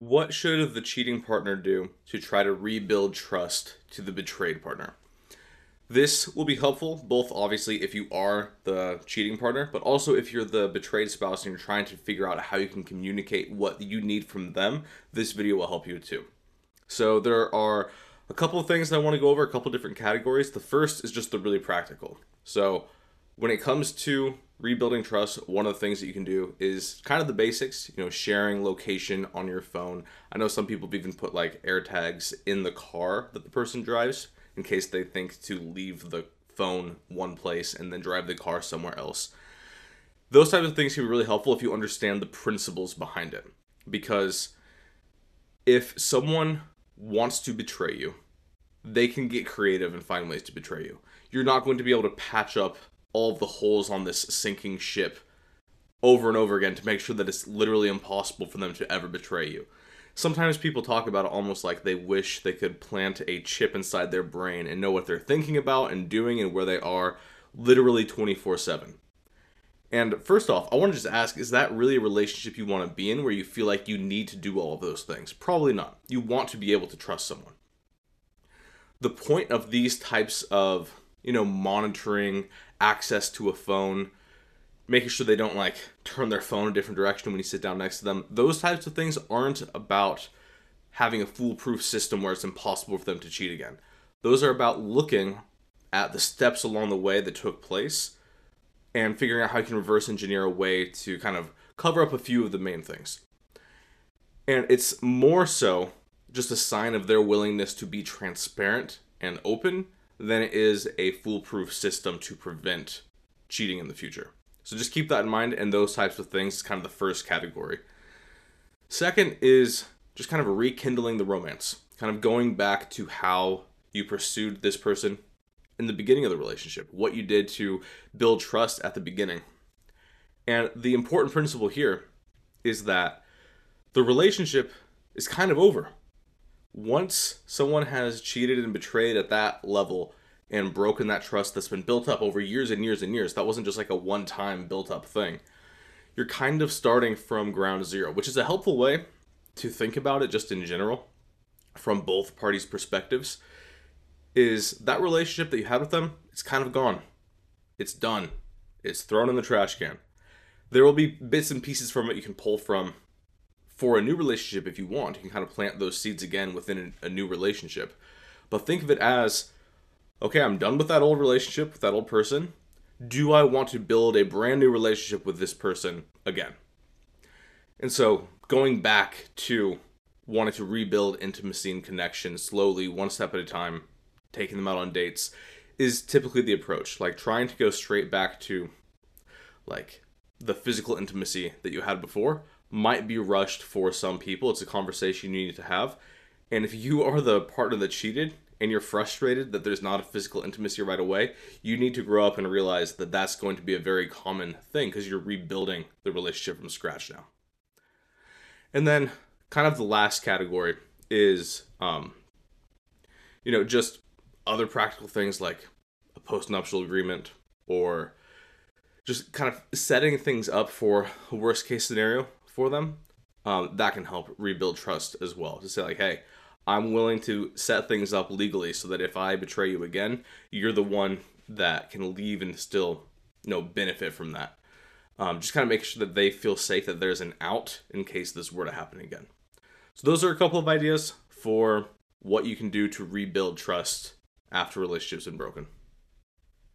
What should the cheating partner do to try to rebuild trust to the betrayed partner? This will be helpful both obviously if you are the cheating partner, but also if you're the betrayed spouse and you're trying to figure out how you can communicate what you need from them. This video will help you too. So there are a couple of things that I want to go over, a couple different categories. The first is just the really practical. So when it comes to rebuilding trust, one of the things that you can do is kind of the basics, you know, sharing location on your phone. I know some people have even put like AirTags in the car that the person drives in case they think to leave the phone one place and then drive the car somewhere else. Those types of things can be really helpful if you understand the principles behind it. Because if someone wants to betray you, they can get creative and find ways to betray you. You're not going to be able to patch up all the holes on this sinking ship over and over again to make sure that it's literally impossible for them to ever betray you. Sometimes people talk about it almost like they wish they could plant a chip inside their brain and know what they're thinking about and doing and where they are literally 24 7. And first off, I want to just ask is that really a relationship you want to be in where you feel like you need to do all of those things? Probably not. You want to be able to trust someone. The point of these types of, you know, monitoring access to a phone, making sure they don't like turn their phone a different direction when you sit down next to them. Those types of things aren't about having a foolproof system where it's impossible for them to cheat again. Those are about looking at the steps along the way that took place and figuring out how you can reverse engineer a way to kind of cover up a few of the main things. And it's more so just a sign of their willingness to be transparent and open than it is a foolproof system to prevent cheating in the future. So just keep that in mind, and those types of things is kind of the first category. Second is just kind of rekindling the romance, kind of going back to how you pursued this person in the beginning of the relationship, what you did to build trust at the beginning. And the important principle here is that the relationship is kind of over once someone has cheated and betrayed at that level and broken that trust that's been built up over years and years and years, that wasn't just like a one time built up thing. You're kind of starting from ground zero, which is a helpful way to think about it just in general from both parties' perspectives. Is that relationship that you had with them, it's kind of gone. It's done. It's thrown in the trash can. There will be bits and pieces from it you can pull from for a new relationship if you want. You can kind of plant those seeds again within a new relationship. But think of it as okay, I'm done with that old relationship with that old person. Do I want to build a brand new relationship with this person again? And so going back to wanting to rebuild intimacy and connection slowly, one step at a time, taking them out on dates, is typically the approach. Like trying to go straight back to like the physical intimacy that you had before might be rushed for some people. It's a conversation you need to have. And if you are the partner that cheated and you're frustrated that there's not a physical intimacy right away, you need to grow up and realize that that's going to be a very common thing because you're rebuilding the relationship from scratch now. And then, kind of the last category is, um, you know, just other practical things like a postnuptial agreement or just kind of setting things up for a worst case scenario for them, um, that can help rebuild trust as well. To say like, hey, I'm willing to set things up legally so that if I betray you again, you're the one that can leave and still, you know, benefit from that. Um, just kind of make sure that they feel safe that there's an out in case this were to happen again. So those are a couple of ideas for what you can do to rebuild trust after relationships have been broken.